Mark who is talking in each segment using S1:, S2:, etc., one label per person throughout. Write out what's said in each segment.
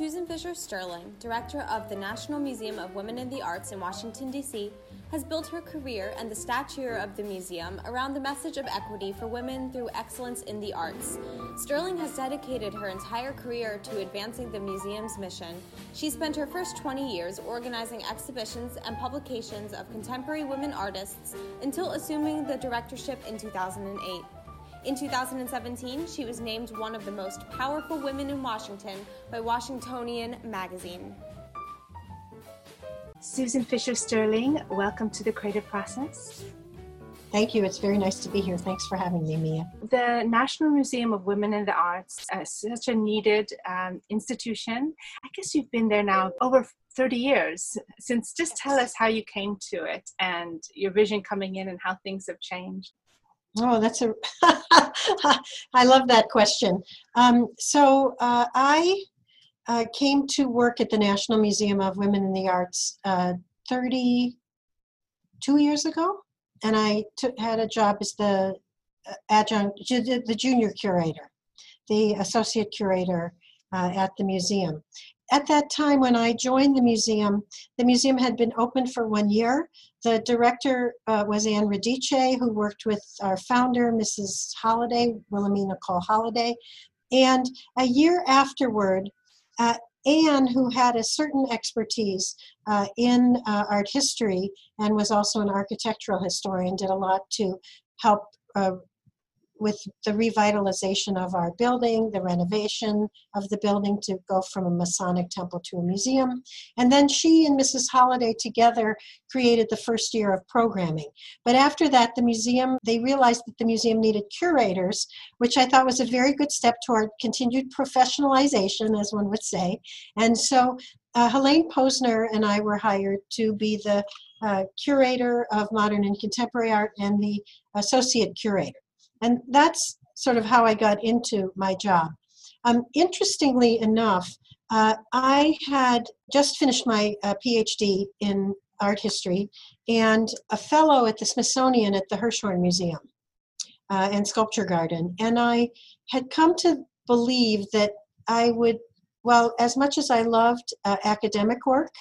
S1: Susan Fisher Sterling, director of the National Museum of Women in the Arts in Washington, D.C., has built her career and the stature of the museum around the message of equity for women through excellence in the arts. Sterling has dedicated her entire career to advancing the museum's mission. She spent her first 20 years organizing exhibitions and publications of contemporary women artists until assuming the directorship in 2008. In 2017, she was named one of the most powerful women in Washington by Washingtonian magazine.
S2: Susan Fisher Sterling, welcome to the Creative Process.
S3: Thank you. It's very nice to be here. Thanks for having me, Mia.
S2: The National Museum of Women in the Arts is uh, such a needed um, institution. I guess you've been there now over 30 years. Since just tell us how you came to it and your vision coming in and how things have changed.
S3: Oh, that's a. I love that question. Um, so uh, I uh, came to work at the National Museum of Women in the Arts uh, 32 years ago, and I had a job as the uh, adjunct, the junior curator, the associate curator uh, at the museum at that time when I joined the museum, the museum had been open for one year. The director uh, was Anne Radice, who worked with our founder, Mrs. Holliday, Wilhelmina Cole Holliday. And a year afterward, uh, Anne, who had a certain expertise uh, in uh, art history and was also an architectural historian, did a lot to help uh, with the revitalization of our building, the renovation of the building to go from a Masonic temple to a museum. And then she and Mrs. Holliday together created the first year of programming. But after that, the museum, they realized that the museum needed curators, which I thought was a very good step toward continued professionalization, as one would say. And so uh, Helene Posner and I were hired to be the uh, curator of modern and contemporary art and the associate curator. And that's sort of how I got into my job. Um, interestingly enough, uh, I had just finished my uh, PhD in art history and a fellow at the Smithsonian at the Hirshhorn Museum uh, and Sculpture Garden. And I had come to believe that I would, well, as much as I loved uh, academic work,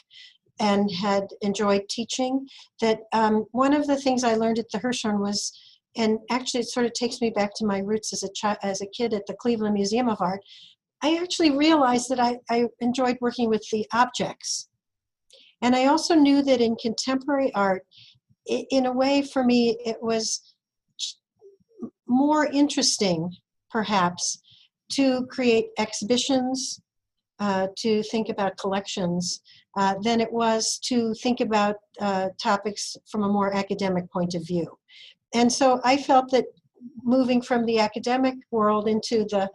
S3: and had enjoyed teaching, that um, one of the things I learned at the Hirshhorn was and actually it sort of takes me back to my roots as a child as a kid at the cleveland museum of art. I actually realized that I, I enjoyed working with the objects. And i also knew that in contemporary art it, in a way for me it was more interesting perhaps to create exhibitions uh, to think about collections uh, than it was to think about uh, topics from a more academic point of view and so I felt that moving from the academic world into the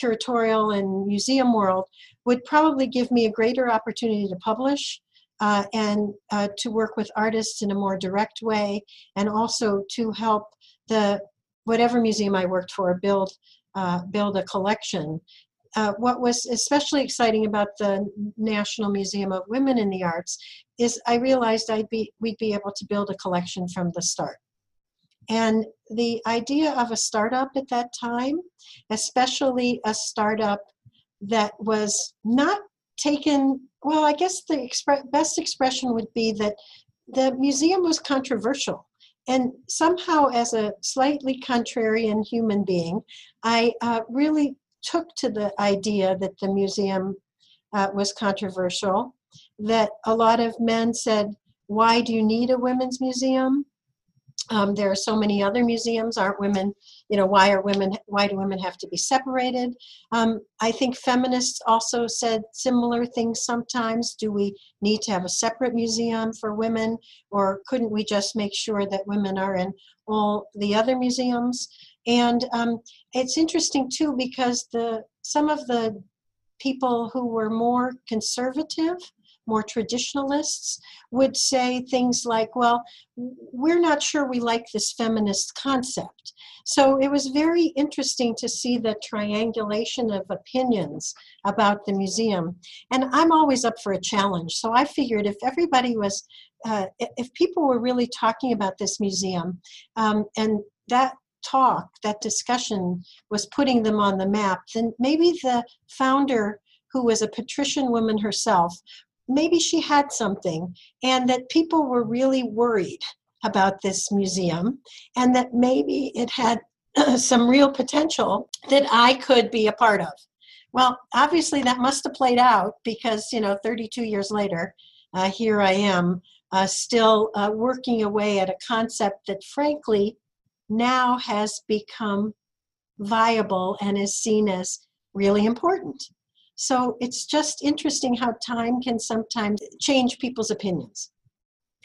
S3: curatorial and museum world would probably give me a greater opportunity to publish uh, and uh, to work with artists in a more direct way and also to help the whatever museum I worked for build uh, build a collection. Uh, what was especially exciting about the National Museum of Women in the Arts is I realized I'd be we'd be able to build a collection from the start. And the idea of a startup at that time, especially a startup that was not taken, well, I guess the expre- best expression would be that the museum was controversial. And somehow, as a slightly contrarian human being, I uh, really took to the idea that the museum uh, was controversial, that a lot of men said, Why do you need a women's museum? Um, there are so many other museums. Aren't women, you know, why are women, why do women have to be separated? Um, I think feminists also said similar things sometimes. Do we need to have a separate museum for women, or couldn't we just make sure that women are in all the other museums? And um, it's interesting too because the some of the people who were more conservative more traditionalists would say things like, well, we're not sure we like this feminist concept. So it was very interesting to see the triangulation of opinions about the museum. And I'm always up for a challenge. So I figured if everybody was, uh, if people were really talking about this museum, um, and that talk, that discussion was putting them on the map, then maybe the founder who was a patrician woman herself, maybe she had something, and that people were really worried about this museum, and that maybe it had some real potential that I could be a part of. Well, obviously, that must have played out because, you know, 32 years later, uh, here I am, uh, still uh, working away at a concept that, frankly, now has become viable and is seen as really important. So it's just interesting how time can sometimes change people's opinions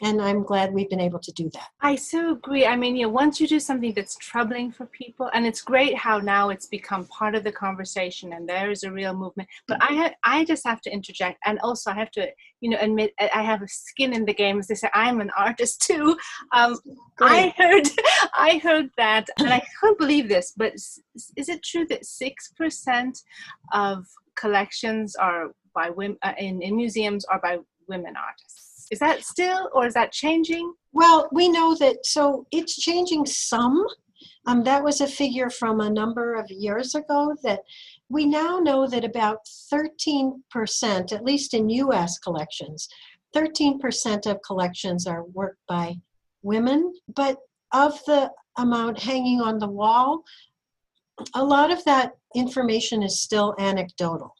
S3: and I'm glad we've been able to do that.
S2: I so agree. I mean, yeah, once you do something that's troubling for people, and it's great how now it's become part of the conversation, and there is a real movement. But I, ha- I just have to interject, and also I have to, you know, admit I have a skin in the game. As they say, I'm an artist too. Um, I heard, I heard that, and I can't believe this, but is it true that six percent of collections are by women uh, in, in museums are by women artists? Is that still, or is that changing?
S3: Well, we know that, so it's changing some. Um, that was a figure from a number of years ago that we now know that about 13%, at least in US collections, 13% of collections are worked by women, but of the amount hanging on the wall, a lot of that information is still anecdotal.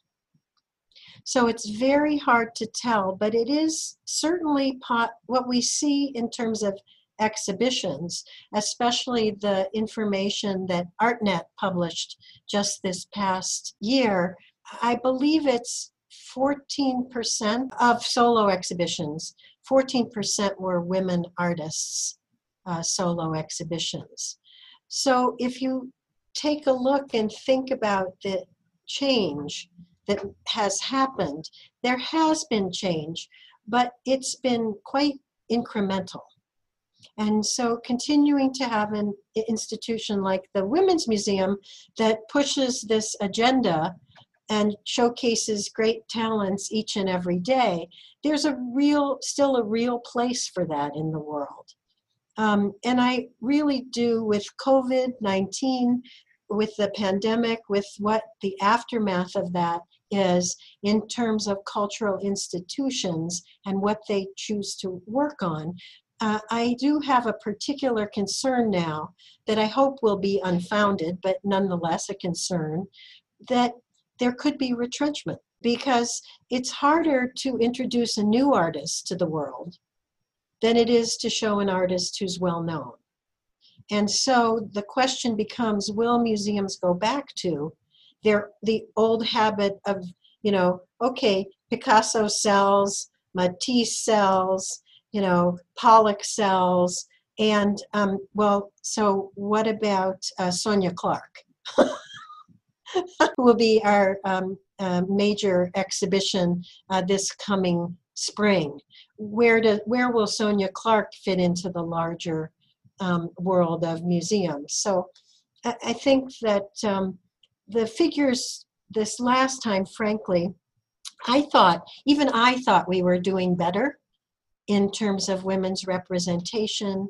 S3: So it's very hard to tell, but it is certainly pot, what we see in terms of exhibitions, especially the information that ArtNet published just this past year. I believe it's 14% of solo exhibitions, 14% were women artists' uh, solo exhibitions. So if you take a look and think about the change that has happened. There has been change, but it's been quite incremental. And so, continuing to have an institution like the Women's Museum that pushes this agenda and showcases great talents each and every day, there's a real, still a real place for that in the world. Um, and I really do with COVID 19, with the pandemic, with what the aftermath of that is in terms of cultural institutions and what they choose to work on. Uh, I do have a particular concern now that I hope will be unfounded, but nonetheless a concern that there could be retrenchment because it's harder to introduce a new artist to the world than it is to show an artist who's well known. And so the question becomes will museums go back to they're the old habit of you know okay picasso sells matisse sells you know pollock sells and um, well so what about uh, Sonya Clark who will be our um, uh, major exhibition uh, this coming spring? Where do, where will Sonya Clark fit into the larger um, world of museums so I, I think that um, the figures this last time, frankly, I thought, even I thought we were doing better in terms of women's representation.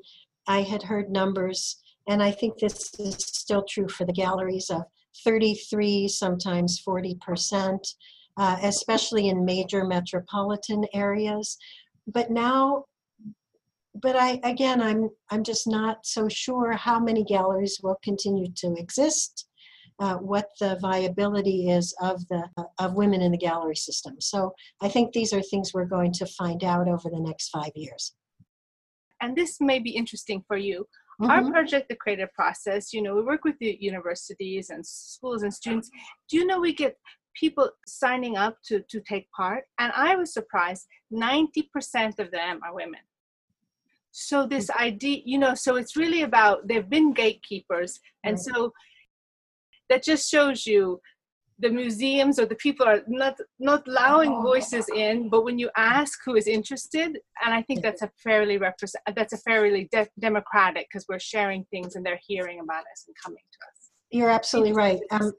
S3: I had heard numbers, and I think this is still true for the galleries of 33, sometimes 40%, uh, especially in major metropolitan areas. But now, but I again, I'm I'm just not so sure how many galleries will continue to exist uh, what the viability is of the of women in the gallery system. So I think these are things we're going to find out over the next five years.
S2: And this may be interesting for you. Mm-hmm. Our project, the creative process, you know, we work with the universities and schools and students. Do you know we get people signing up to, to take part? And I was surprised 90% of them are women so this mm. idea you know so it's really about they've been gatekeepers and right. so that just shows you the museums or the people are not not allowing oh. voices in but when you ask who is interested and i think mm-hmm. that's a fairly represent that's a fairly de- democratic because we're sharing things and they're hearing about us and coming to us.
S3: You're absolutely right. Um,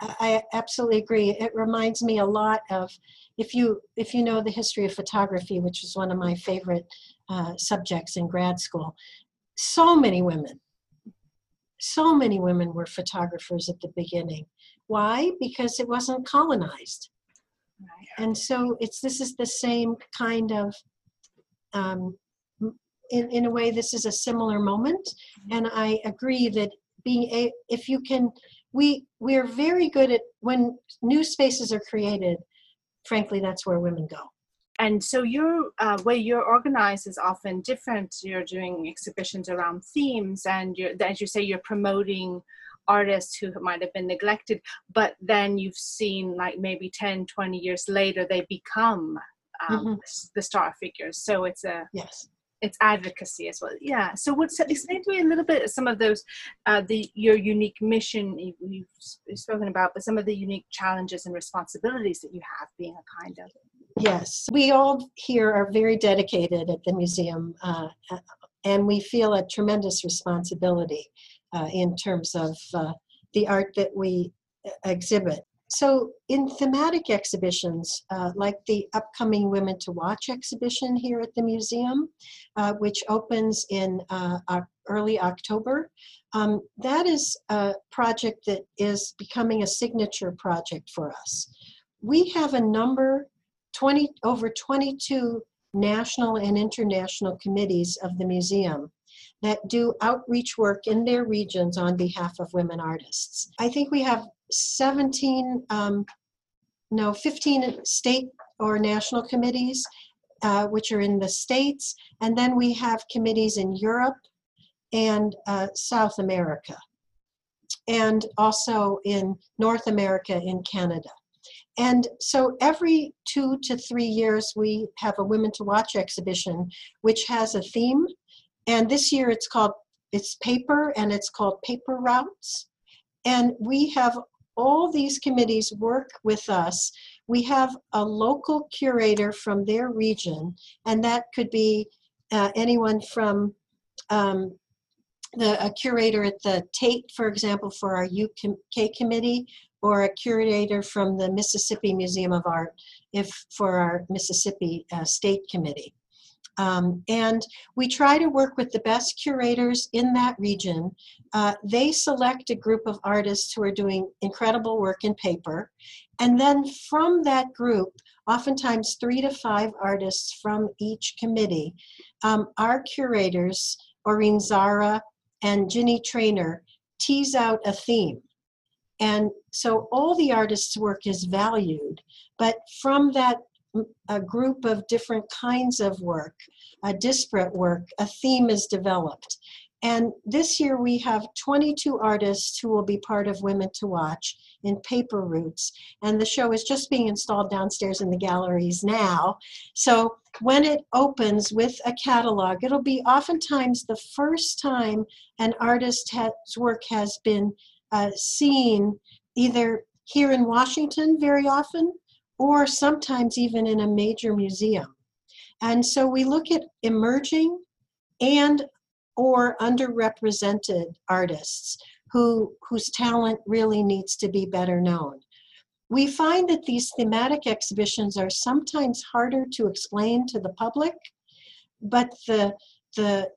S3: I absolutely agree. It reminds me a lot of if you if you know the history of photography, which is one of my favorite uh, subjects in grad school. So many women so many women were photographers at the beginning. Why? Because it wasn't colonized. And so it's this is the same kind of um, in, in a way this is a similar moment and i agree that being a if you can we we're very good at when new spaces are created frankly that's where women go
S2: and so your uh, way you're organized is often different. You're doing exhibitions around themes and you're as you say you're promoting artists who might have been neglected but then you've seen like maybe 10 20 years later they become um, mm-hmm. the star figures. So it's a
S3: yes.
S2: it's advocacy as well. Yeah. So what's explain to me a little bit some of those uh, the your unique mission. You, you've spoken about but some of the unique challenges and responsibilities that you have being a kind of
S3: yes we all here are very dedicated at the museum uh, and we feel a tremendous responsibility uh, in terms of uh, the art that we uh, exhibit so, in thematic exhibitions, uh, like the upcoming Women to Watch exhibition here at the museum, uh, which opens in early October, um, that is a project that is becoming a signature project for us. We have a number, 20, over 22 national and international committees of the museum that do outreach work in their regions on behalf of women artists. I think we have 17, um, no, 15 state or national committees, uh, which are in the States. And then we have committees in Europe and uh, South America, and also in North America, in Canada. And so every two to three years, we have a Women to Watch exhibition, which has a theme. And this year it's called, it's paper and it's called Paper Routes. And we have all these committees work with us. We have a local curator from their region, and that could be uh, anyone from um, the a curator at the Tate, for example, for our UK committee, or a curator from the Mississippi Museum of Art, if for our Mississippi uh, State Committee. Um, and we try to work with the best curators in that region. Uh, they select a group of artists who are doing incredible work in paper. And then from that group, oftentimes three to five artists from each committee, um, our curators, Orin Zahra and Ginny Treanor, tease out a theme. And so all the artists' work is valued, but from that a group of different kinds of work, a disparate work, a theme is developed. And this year we have 22 artists who will be part of Women to Watch in Paper Routes. And the show is just being installed downstairs in the galleries now. So when it opens with a catalog, it'll be oftentimes the first time an artist's work has been uh, seen either here in Washington very often or sometimes even in a major museum. And so we look at emerging and or underrepresented artists who, whose talent really needs to be better known. We find that these thematic exhibitions are sometimes harder to explain to the public, but the, the,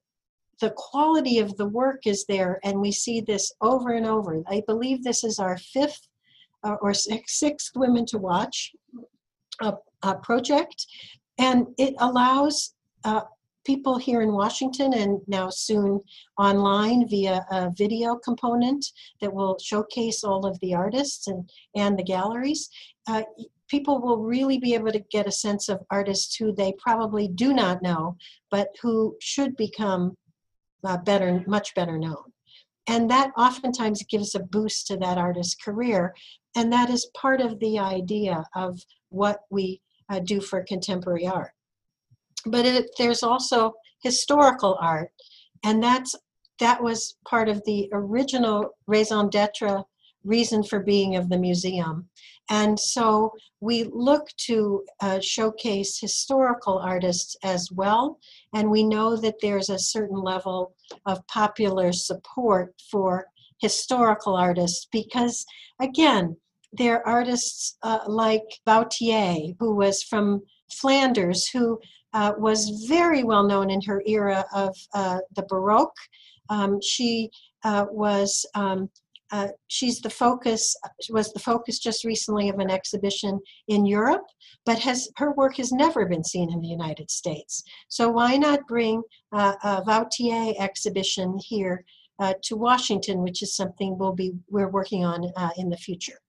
S3: the quality of the work is there, and we see this over and over. I believe this is our fifth uh, or sixth Women to Watch uh, uh, project, and it allows uh, people here in Washington and now soon online via a video component that will showcase all of the artists and, and the galleries. Uh, people will really be able to get a sense of artists who they probably do not know, but who should become uh, better, much better known. And that oftentimes gives a boost to that artist's career. And that is part of the idea of what we uh, do for contemporary art. But it, there's also historical art, and that's that was part of the original raison d'etre reason for being of the museum. And so we look to uh, showcase historical artists as well. And we know that there's a certain level of popular support for historical artists because, again, there are artists uh, like Wautier, who was from Flanders, who uh, was very well known in her era of uh, the Baroque. Um, she uh, was um, uh, she's the focus was the focus just recently of an exhibition in Europe, but has her work has never been seen in the United States. So why not bring uh, a Wautier exhibition here uh, to Washington, which is something we'll be we're working on uh, in the future.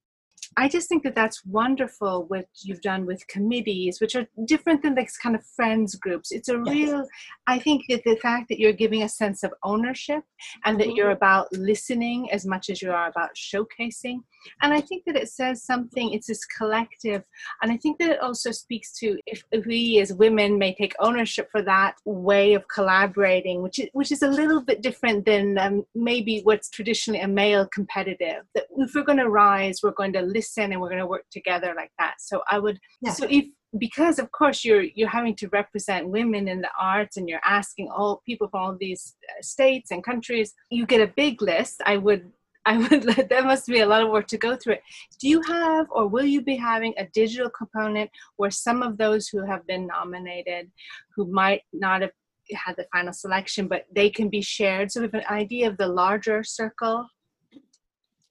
S2: I just think that that's wonderful what you've done with committees, which are different than this kind of friends groups. It's a yes. real, I think that the fact that you're giving a sense of ownership and that mm-hmm. you're about listening as much as you are about showcasing. And I think that it says something, it's this collective. And I think that it also speaks to if, if we as women may take ownership for that way of collaborating, which is, which is a little bit different than um, maybe what's traditionally a male competitive. That if we're going to rise, we're going to listen and we're going to work together like that. So I would, yeah. so if, because of course you're you're having to represent women in the arts and you're asking all people from all these uh, states and countries you get a big list i would I would that must be a lot of work to go through it. Do you have or will you be having a digital component where some of those who have been nominated, who might not have had the final selection, but they can be shared? So we have an idea of the larger circle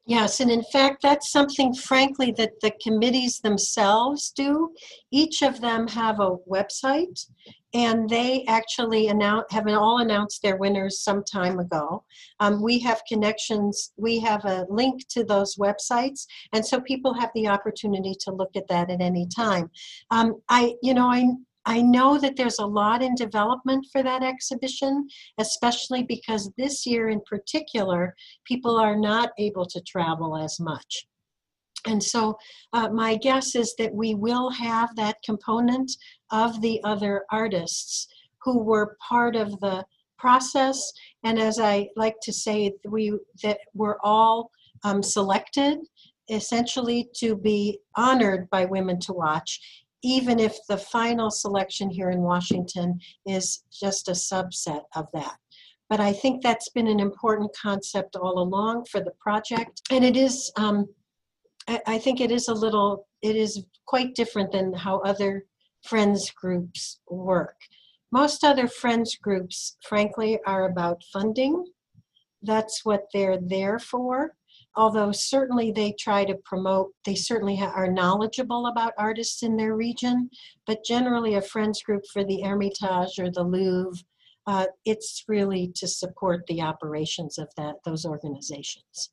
S3: Yes, and in fact, that's something, frankly, that the committees themselves do. Each of them have a website, and they actually announce, have all announced their winners some time ago. Um, we have connections, we have a link to those websites, and so people have the opportunity to look at that at any time. Um, I, you know, I I know that there's a lot in development for that exhibition, especially because this year in particular, people are not able to travel as much. And so uh, my guess is that we will have that component of the other artists who were part of the process. And as I like to say, we that we're all um, selected essentially to be honored by Women to Watch even if the final selection here in Washington is just a subset of that. But I think that's been an important concept all along for the project. And it is, um, I, I think it is a little, it is quite different than how other friends groups work. Most other friends groups, frankly, are about funding. That's what they're there for although certainly they try to promote, they certainly are knowledgeable about artists in their region, but generally a friends group for the Hermitage or the Louvre, uh, it's really to support the operations of that those organizations.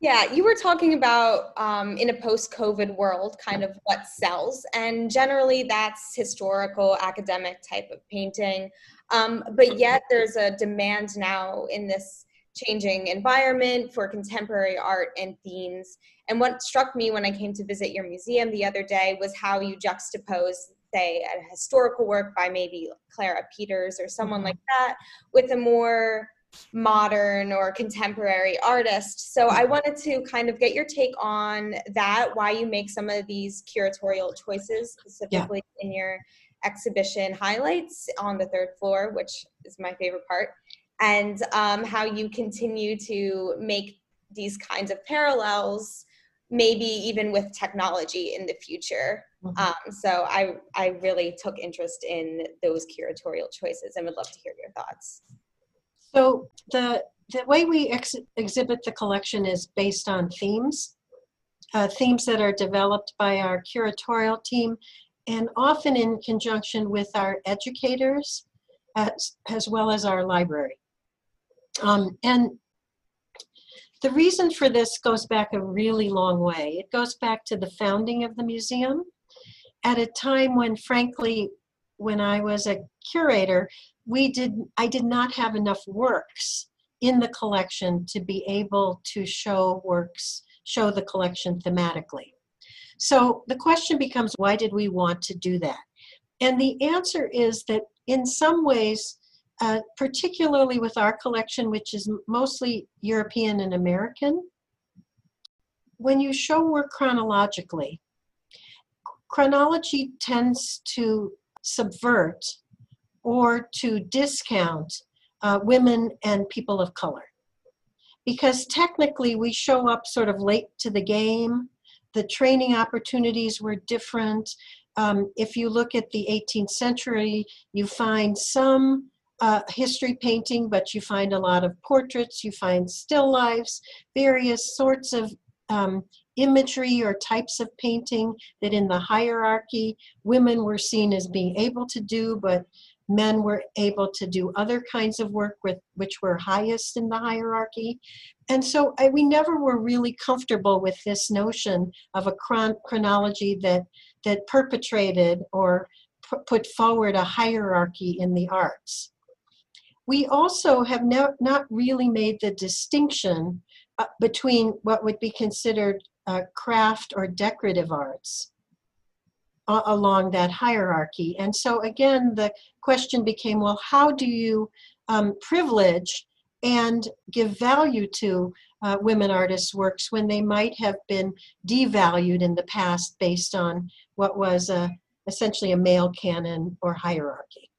S1: Yeah, you were talking about um, in a post COVID world, kind of what sells. And generally, that's historical, academic type of painting. Um, but yet, there's a demand now in this changing environment for contemporary art and themes. And what struck me when I came to visit your museum the other day was how you juxtapose, say, a historical work by maybe Clara Peeters or someone mm-hmm. like that with a more modern or contemporary artist. So I wanted to kind of get your take on that, why you make some of these curatorial choices, specifically yeah. in your exhibition highlights on the third floor, which is my favorite part and um, how you continue to make these kinds of parallels maybe even with technology in the future. Mm-hmm. um, so I, I really took interest in those curatorial choices and would love to hear your thoughts.
S3: So the the way we ex- exhibit the collection is based on themes uh, themes that are developed by our curatorial team and often in conjunction with our educators as, as well as our library um, and the reason for this goes back a really long way. It goes back to the founding of the museum at a time when, frankly, when I was a curator, we did I did not have enough works in the collection to be able to show works, show the collection thematically. So the question becomes, why did we want to do that? And the answer is that in some ways, uh, particularly with our collection, which is mostly European and American, when you show work chronologically, chronology tends to subvert or to discount uh, women and people of color. Because technically, we show up sort of late to the game. The training opportunities were different. Um, if you look at the 18th century, you find some uh, history painting, but you find a lot of portraits, you find still lifes, various sorts of um, imagery or types of painting that in the hierarchy women were seen as being able to do, but men were able to do other kinds of work with which were highest in the hierarchy. And so I, we never were really comfortable with this notion of a chron- chronology that that perpetrated or put forward a hierarchy in the arts we also have no, not really made the distinction uh, between what would be considered uh, craft or decorative arts uh, along that hierarchy. And so, again, the question became well, how do you um, privilege and give value to uh, women artists' works when they might have been devalued in the past based on what was a, essentially a male canon or hierarchy?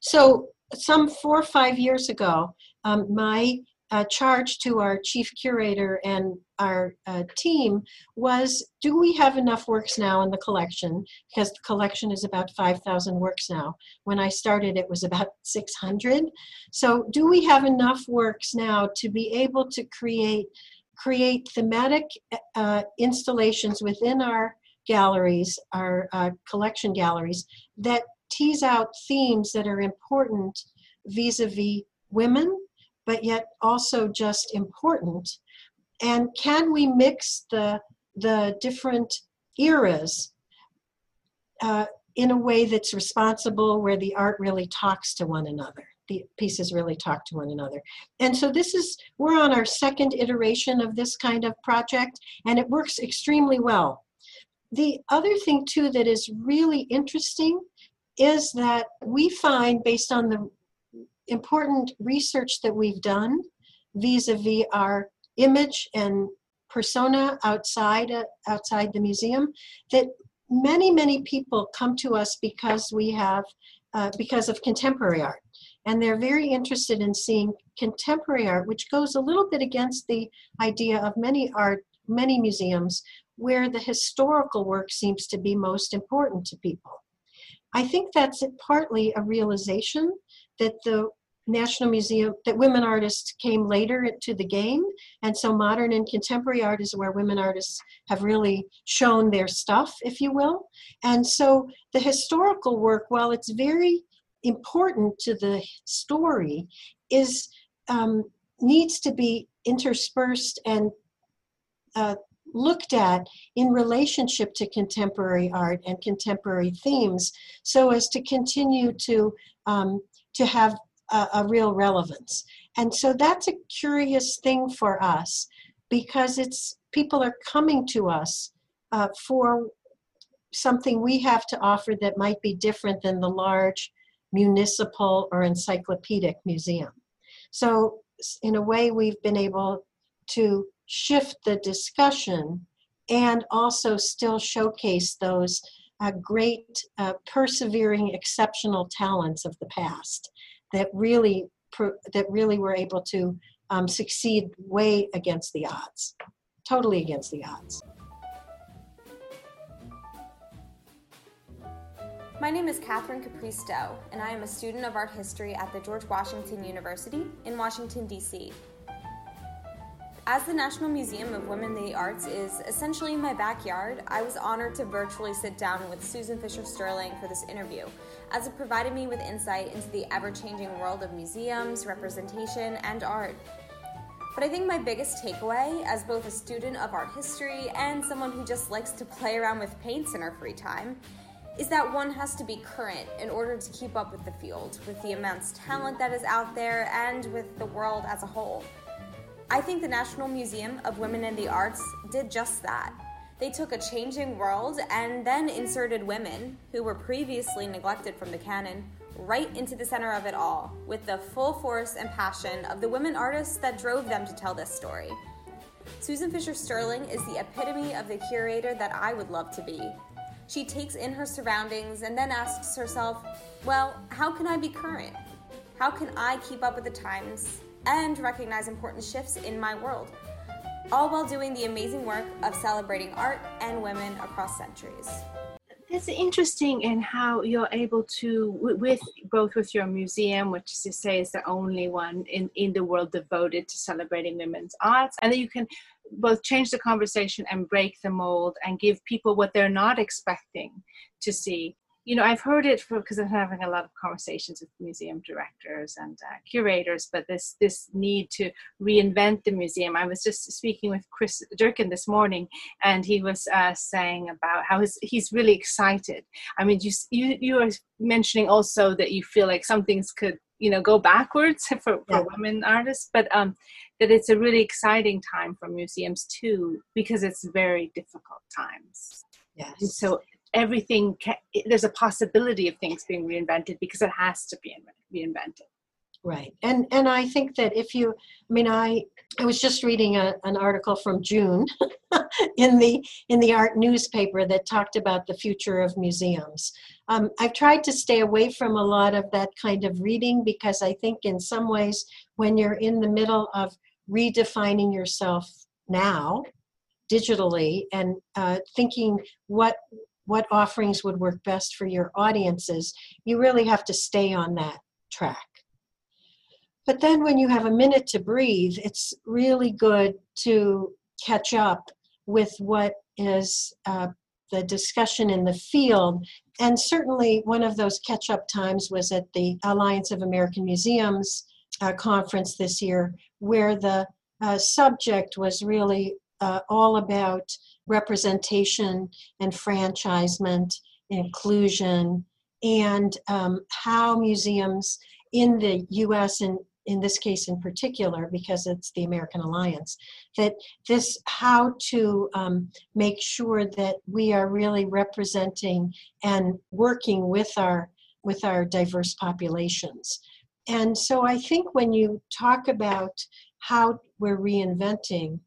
S3: So, some four or five years ago, um, my uh, charge to our chief curator and our uh, team was do we have enough works now in the collection? Because the collection is about 5000 works now. When i started it was about 600 so do we have enough works now to be able to create create thematic uh, installations within our galleries our uh, collection galleries that tease out themes that are important vis-a-vis women but yet also just important? And can we mix the, the different eras uh, in a way that's responsible where the art really talks to one another? The pieces really talk to one another. And so this is, we're on our second iteration of this kind of project, and it works extremely well. The other thing, too, that is really interesting is that we find, based on the important research that we've done vis-a-vis our image and persona outside uh, outside the museum that many many people come to us because we have uh, because of contemporary art. And they're very interested in seeing contemporary art which goes a little bit against the idea of many art many museums where the historical work seems to be most important to people i think that's partly a realization that the National Museum, that women artists came later to the game. And so modern and contemporary art is where women artists have really shown their stuff, if you will. And so the historical work, while it's very important to the story, is um, needs to be interspersed and uh, looked at in relationship to contemporary art and contemporary themes so as to continue to um, to have a, a real relevance. And so that's a curious thing for us because it's people are coming to us uh, for something we have to offer that might be different than the large municipal or encyclopedic museum. So, in a way, we've been able to shift the discussion and also still showcase those uh, great, uh, persevering, exceptional talents of the past that really that really were able to um, succeed way against the odds, totally against the odds.
S1: My name is Catherine Capristo, and I am a student of art history at the George Washington University in Washington, D.C. As the National Museum of Women in the Arts is essentially my backyard, I was honored to virtually sit down with Susan Fisher Sterling for this interview, as it provided me with insight into the ever changing world of museums, representation, and art. But I think my biggest takeaway, as both a student of art history and someone who just likes to play around with paints in her free time, is that one has to be current in order to keep up with the field, with the immense talent that is out there, and with the world as a whole. I think the National Museum of Women in the Arts did just that. They took a changing world and then inserted women, who were previously neglected from the canon, right into the center of it all, with the full force and passion of the women artists that drove them to tell this story. Susan Fisher Sterling is the epitome of the curator that I would love to be. She takes in her surroundings and then asks herself, well, how can I be current? How can I keep up with the times and recognize important shifts in my world, all while doing the amazing work of celebrating art and women across centuries.
S2: It's interesting in how you're able to, with both with your museum, which as you say is the only one in, in the world devoted to celebrating women's arts, and that you can both change the conversation and break the mold and give people what they're not expecting to see you know, I've heard it because I'm having a lot of conversations with museum directors and uh, curators, but this this need to reinvent the museum. I was just speaking with Chris Dercon this morning, and he was uh, saying about how his, he's really excited. I mean, you you you are mentioning also that you feel like some things could you know go backwards for, for yeah. women artists, but um, that it's a really exciting time for museums too because it's very difficult times.
S3: Yes.
S2: And so everything can, there's a possibility of things being reinvented because it has to be reinvented
S3: right. And and i think that if you i mean i i was just reading a, an article from june in the in the art newspaper that talked about the future of museums. Um, i've tried to stay away from a lot of that kind of reading because i think in some ways when you're in the middle of redefining yourself now digitally and uh, thinking what what offerings would work best for your audiences, you really have to stay on that track. But then when you have a minute to breathe, it's really good to catch up with what is uh, the discussion in the field. And certainly one of those catch up times was at the Alliance of American Museums uh, conference this year, where the uh, subject was really uh, all about representation enfranchisement, inclusion, and um, how museums in the US and in this case in particular because it's the American Alliance, that this how to um, make sure that we are really representing and working with our with our diverse populations. And so I think when you talk about how we're reinventing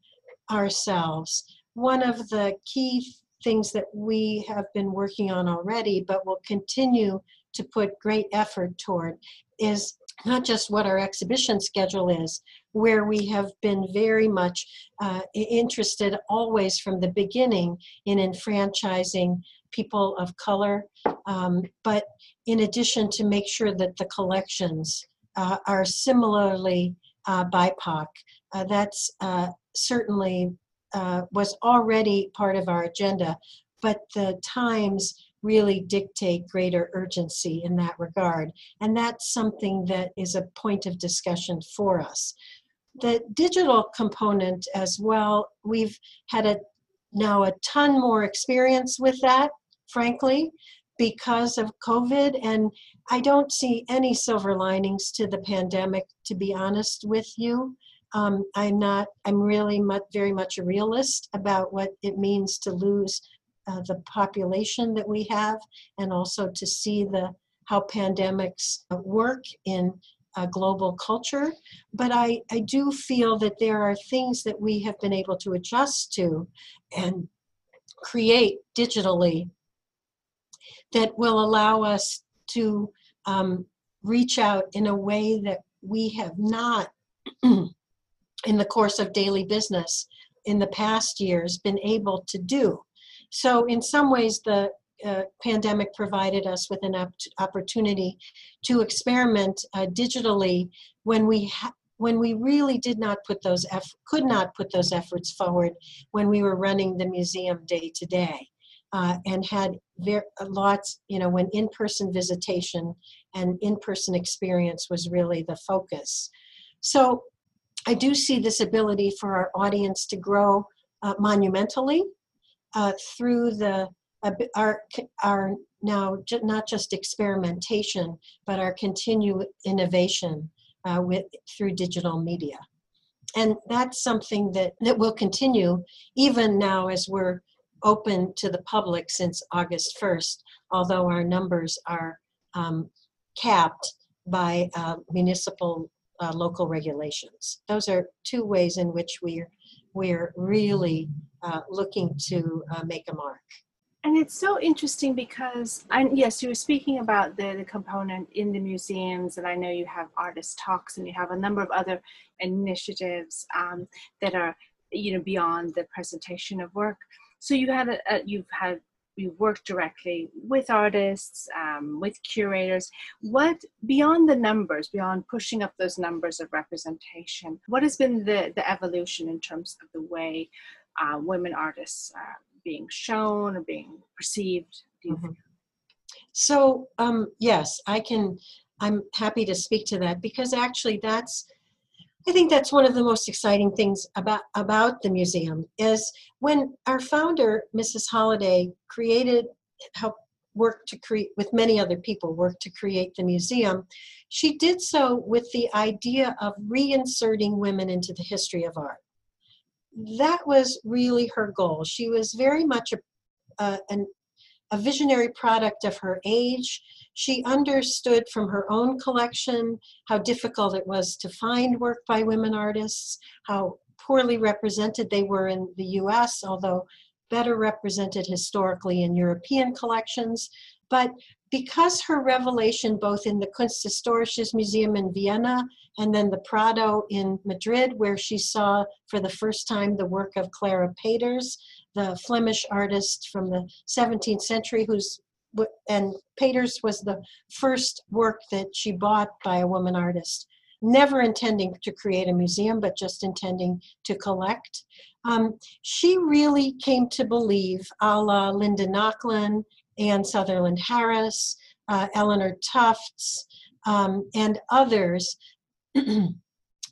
S3: ourselves, one of the key things that we have been working on already, but will continue to put great effort toward, is not just what our exhibition schedule is, where we have been very much uh, interested always from the beginning in enfranchising people of color, um, but in addition to make sure that the collections uh, are similarly uh, BIPOC. Uh, that's uh, certainly uh, was already part of our agenda, but the times really dictate greater urgency in that regard. And that's something that is a point of discussion for us. The digital component as well, we've had a now a ton more experience with that, frankly, because of COVID. And I don't see any silver linings to the pandemic, to be honest with you. Um, I'm not, I'm really much, very much a realist about what it means to lose uh, the population that we have and also to see the how pandemics work in a global culture. But I, I do feel that there are things that we have been able to adjust to and create digitally that will allow us to um, reach out in a way that we have not in the course of daily business in the past years been able to do. So, in some ways, the uh, pandemic provided us with an op- opportunity to experiment uh, digitally when we ha- when we really did not put those eff- could not put those efforts forward when we were running the museum day to day uh, and had ver- lots you know when in-person visitation and in-person experience was really the focus so I do see this ability for our audience to grow uh, monumentally uh, through the uh, our our now not just experimentation, but our continued innovation uh, with through digital media, and that's something that that will continue even now as we're open to the public since August 1st. Although our numbers are um, capped by uh, municipal uh, local regulations. Those are two ways in which we're we're really uh, looking to uh, make a mark.
S2: And it's so interesting because, I, yes, you were speaking about the, the component in the museums, and I know you have artist talks and you have a number of other initiatives um, that are, you know, beyond the presentation of work. So you had a, a, you've had you work directly with artists, um, with curators. What, beyond the numbers, beyond pushing up those numbers of representation, what has been the, the evolution in terms of the way uh, women artists are being shown or being perceived? Mm-hmm.
S3: So, um, yes, I can, I'm happy to speak to that because actually that's I think that's one of the most exciting things about about the museum is when our founder, Mrs. Holladay, created helped work to create with many other people worked to create the museum. She did so with the idea of reinserting women into the history of art. That was really her goal. She was very much a, an, a visionary product of her age she understood from her own collection how difficult it was to find work by women artists, how poorly represented they were in the US, although better represented historically in European collections. But because her revelation, both in the Kunsthistorisches Museum in Vienna and then the Prado in Madrid, where she saw for the first time the work of Clara Peeters, the Flemish artist from the 17th century, whose and Peeters was the first work that she bought by a woman artist, never intending to create a museum, but just intending to collect. Um, she really came to believe, a la Linda Nochlin, Anne Sutherland Harris, uh, Eleanor Tufts, um, and others, that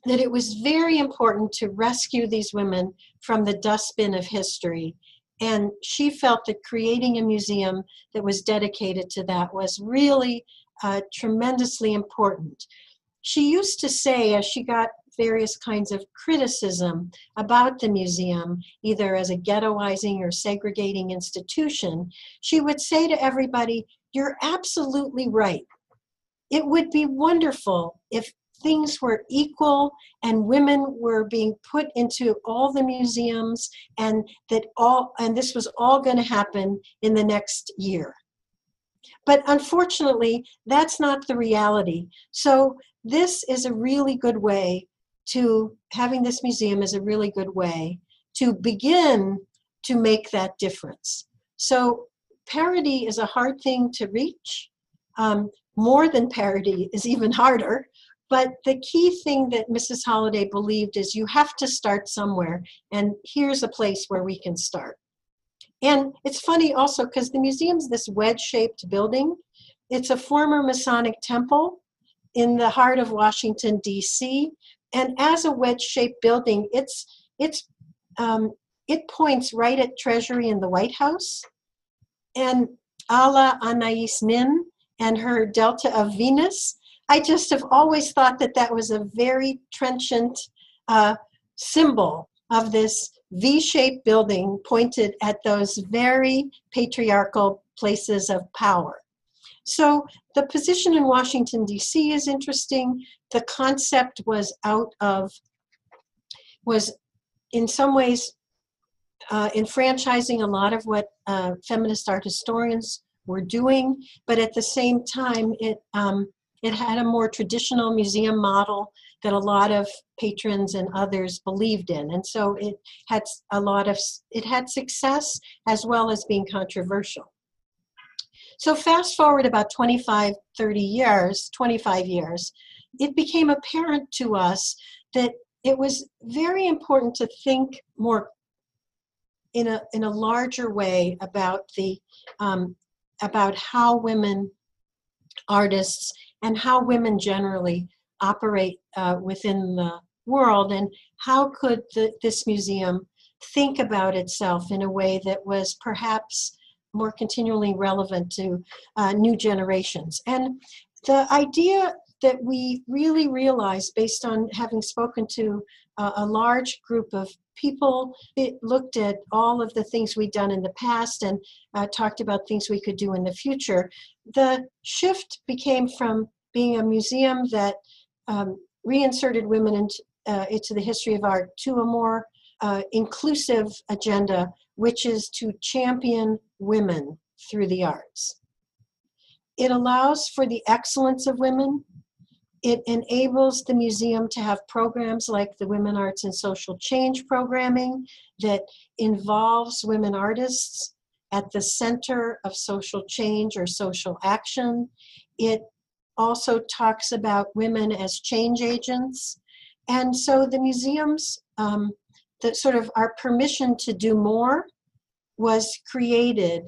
S3: it was very important to rescue these women from the dustbin of history and she felt that creating a museum that was dedicated to that was really uh, tremendously important. She used to say, as she got various kinds of criticism about the museum, either as a ghettoizing or segregating institution, she would say to everybody, You're absolutely right. It would be wonderful if things were equal and women were being put into all the museums and that all and this was all going to happen in the next year but unfortunately that's not the reality so this is a really good way to having this museum is a really good way to begin to make that difference so parity is a hard thing to reach um, more than parity is even harder but the key thing that Mrs. Holladay believed is you have to start somewhere, and here's a place where we can start. And it's funny also because the museum's this wedge shaped building. It's a former Masonic temple in the heart of Washington, D.C. And as a wedge shaped building, it's, it's, um, it points right at Treasury in the White House. And Ala Anais Nin and her Delta of Venus, I just have always thought that that was a very trenchant uh, symbol of this V shaped building pointed at those very patriarchal places of power. So the position in Washington, D.C. is interesting. The concept was out of, was in some ways uh, enfranchising a lot of what uh, feminist art historians were doing, but at the same time, it um, it had a more traditional museum model that a lot of patrons and others believed in. And so it had a lot of, it had success as well as being controversial. So fast forward about 25, 30 years, 25 years, it became apparent to us that it was very important to think more in a, in a larger way about the, um, about how women artists and how women generally operate uh, within the world and how could the, this museum think about itself in a way that was perhaps more continually relevant to uh, new generations. And the idea that we really realized based on having spoken to uh, a large group of people it looked at all of the things we'd done in the past and uh, talked about things we could do in the future the shift became from being a museum that um, reinserted women into, uh, into the history of art to a more uh, inclusive agenda, which is to champion women through the arts. It allows for the excellence of women. It enables the museum to have programs like the Women Arts and Social Change programming that involves women artists at the center of social change or social action. It also talks about women as change agents. And so the museums, um, that sort of our permission to do more was created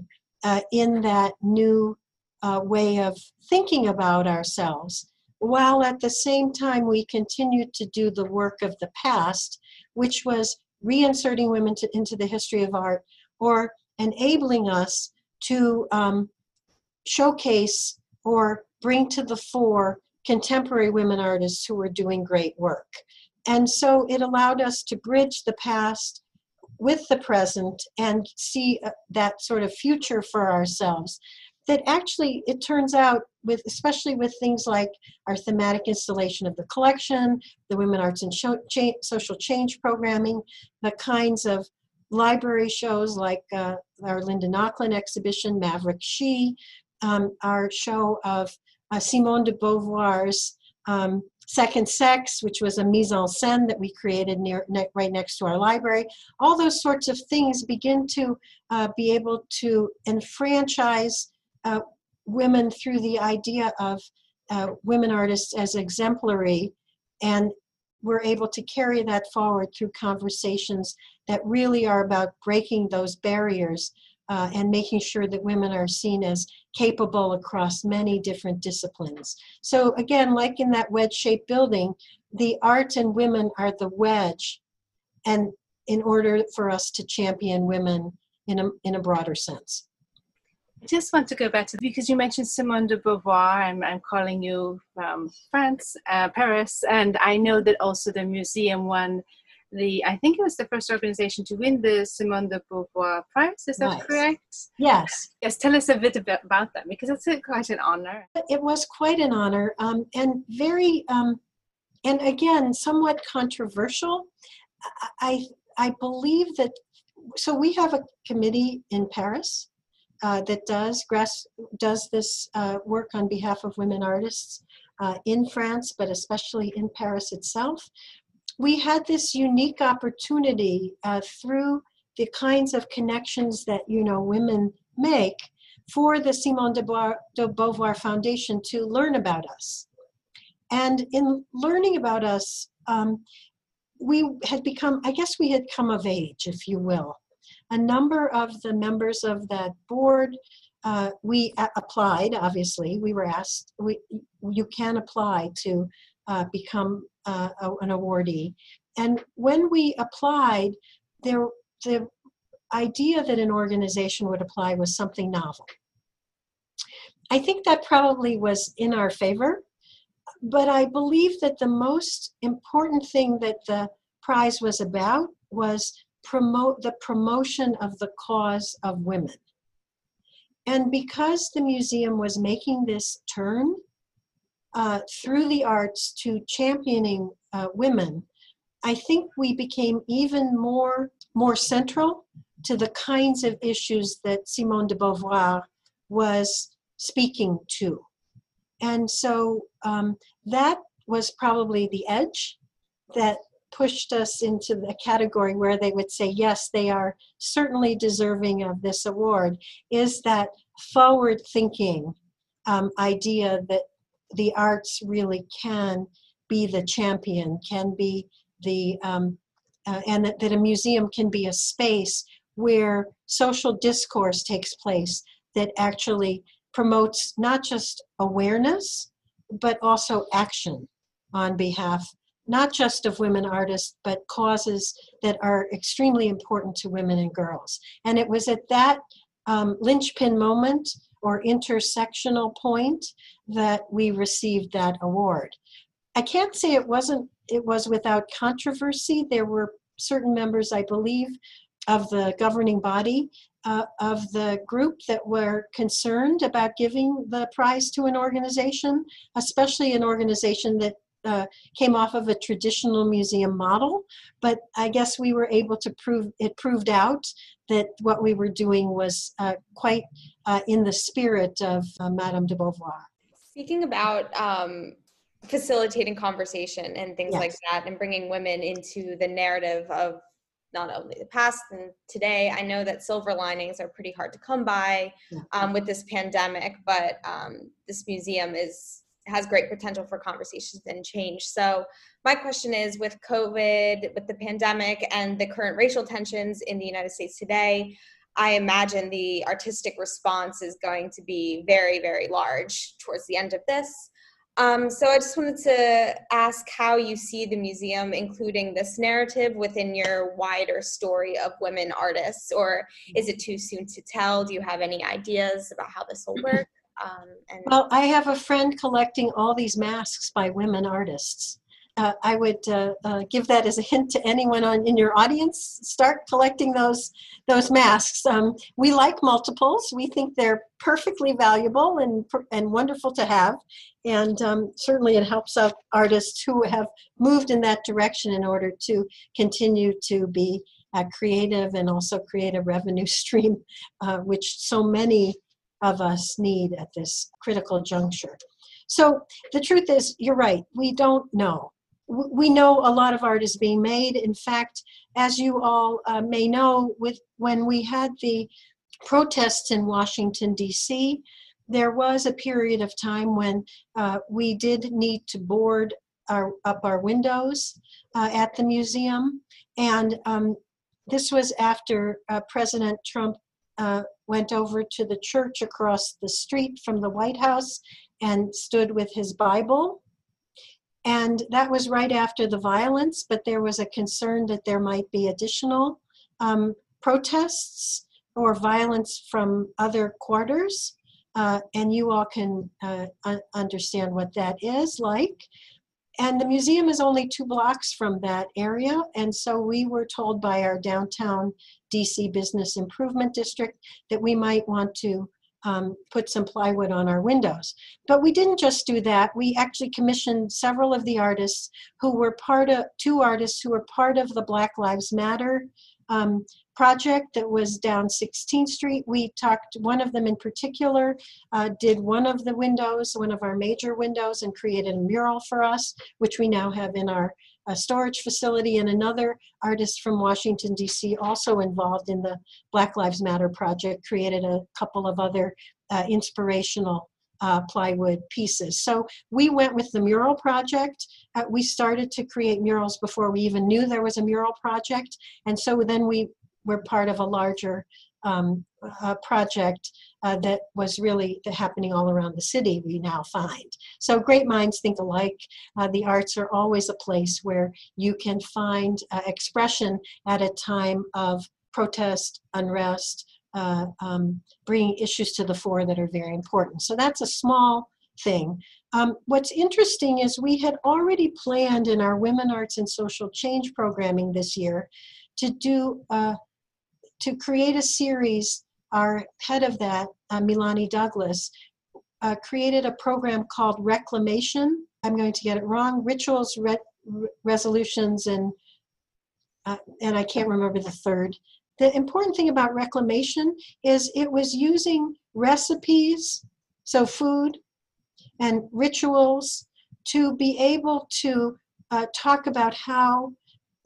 S3: uh, in that new uh, way of thinking about ourselves, while at the same time we continued to do the work of the past, which was reinserting women to, into the history of art or enabling us to um, showcase or bring to the fore contemporary women artists who were doing great work. And so it allowed us to bridge the past with the present and see uh, that sort of future for ourselves. That actually it turns out with especially with things like our thematic installation of the collection the women arts and show, cha- social change programming the kinds of library shows like uh, our linda nochlin exhibition maverick she um, our show of uh, simone de beauvoir's um, Second Sex, which was a mise en scène that we created near ne- right next to our library. All those sorts of things begin to uh, be able to enfranchise uh, women through the idea of uh, women artists as exemplary, and we're able to carry that forward through conversations that really are about breaking those barriers uh, and making sure that women are seen as capable across many different disciplines. So, again, like in that wedge shaped building, the art and women are the wedge, and in order for us to champion women in a, in a broader sense.
S2: I just want to go back to because you mentioned Simone de Beauvoir. I'm, I'm calling you from France, uh, Paris, and I know that also the museum won the I think it was the first organization to win the Simone de Beauvoir Prize. Is that nice. correct?
S3: Yes.
S2: Yes. Tell us a bit about, that because it's a, quite an honor.
S3: It was quite an honor um, and very, um, and again, somewhat controversial. I I believe that. So we have a committee in Paris uh, that does grass does this uh, work on behalf of women artists. Uh, in France, but especially in Paris itself we had this unique opportunity uh, through the kinds of connections that you know women make for the Simone de, de Beauvoir Foundation to learn about us. And in learning about us, um, we had become, I guess we had come of age, if you will. A number of the members of that board, uh, we applied, obviously. We were asked, we, you can apply to uh, become uh, an awardee. And when we applied, there the idea that an organization would apply was something novel. I think that probably was in our favor, but I believe that the most important thing that the prize was about was promote the promotion of the cause of women. And because the museum was making this turn uh, through the arts to championing uh, women, I think we became even more more central to the kinds of issues that Simone de Beauvoir was speaking to. And so um, that was probably the edge that pushed us into the category where they would say, yes, they are certainly deserving of this award, is that forward thinking um, idea that the arts really can be the champion, can be the, um, uh, and that, that a museum can be a space where social discourse takes place that actually promotes not just awareness, but also action on behalf not just of women artists, but causes that are extremely important to women and girls. And it was at that um, linchpin moment or intersectional point that we received that award. I can't say it wasn't it was without controversy. There were certain members, I believe, of the governing body uh, of the group that were concerned about giving the prize to an organization, especially an organization that uh, came off of a traditional museum model. But I guess we were able to prove it proved out that what we were doing was uh, quite uh, in the spirit of uh, Madame de Beauvoir.
S1: Speaking about um, facilitating conversation and things yes. like that and bringing women into the narrative of not only the past and today. I know that silver linings are pretty hard to come by um, with this pandemic, but um, this museum is has great potential for conversations and change. So my question is with COVID, with the pandemic and the current racial tensions in the United States today, I imagine the artistic response is going to be very, very large towards the end of this. Um, so I just wanted to ask how you see the museum including this narrative within your wider story of women artists, or is it too soon to tell? Do you have any ideas about how this will work?
S3: Um, and- well, I have a friend collecting all these masks by women artists uh, I would uh, uh, give that as a hint to anyone on in your audience. Start collecting those those masks. Um, we like multiples. We think they're perfectly valuable and and wonderful to have, and um, certainly it helps out artists who have moved in that direction in order to continue to be uh, creative and also create a revenue stream, uh, which so many of us need at this critical juncture. So the truth is, you're right. We don't know we know a lot of art is being made. In fact, as you all uh, may know, with when we had the protests in Washington D.C., there was a period of time when uh, we did need to board our, up our windows uh, at the museum, and um, this was after uh, President Trump uh, went over to the church across the street from the White House and stood with his Bible and that was right after the violence, but there was a concern that there might be additional um, protests or violence from other quarters. Uh, and you all can uh, un- understand what that is like. And the museum is only two blocks from that area. And so we were told by our downtown DC Business Improvement District that we might want to um, put some plywood on our windows. But we didn't just do that. We actually commissioned several of the artists who were part of, two artists who were part of the Black Lives Matter um, project that was down 16th Street. We talked, one of them in particular uh, did one of the windows, one of our major windows, and created a mural for us, which we now have in our a storage facility, and another artist from Washington, D.C., also involved in the Black Lives Matter project, created a couple of other uh, inspirational uh, plywood pieces. So we went with the mural project. Uh, we started to create murals before we even knew there was a mural project. And so then we were part of a larger um, uh, project uh, that was really happening all around the city, we now find. So great minds think alike. Uh, the arts are always a place where you can find uh, expression at a time of protest, unrest, uh, um, bringing issues to the fore that are very important. So that's a small thing. Um, what's interesting is we had already planned in our Women Arts and Social Change programming this year to do uh, to create a series our head of that, uh, Melani Douglass, uh, created a program called Reclamation. I'm going to get it wrong. Rituals, re- resolutions, and uh, and I can't remember the third. The important thing about Reclamation is it was using recipes, so food, and rituals to be able to uh, talk about how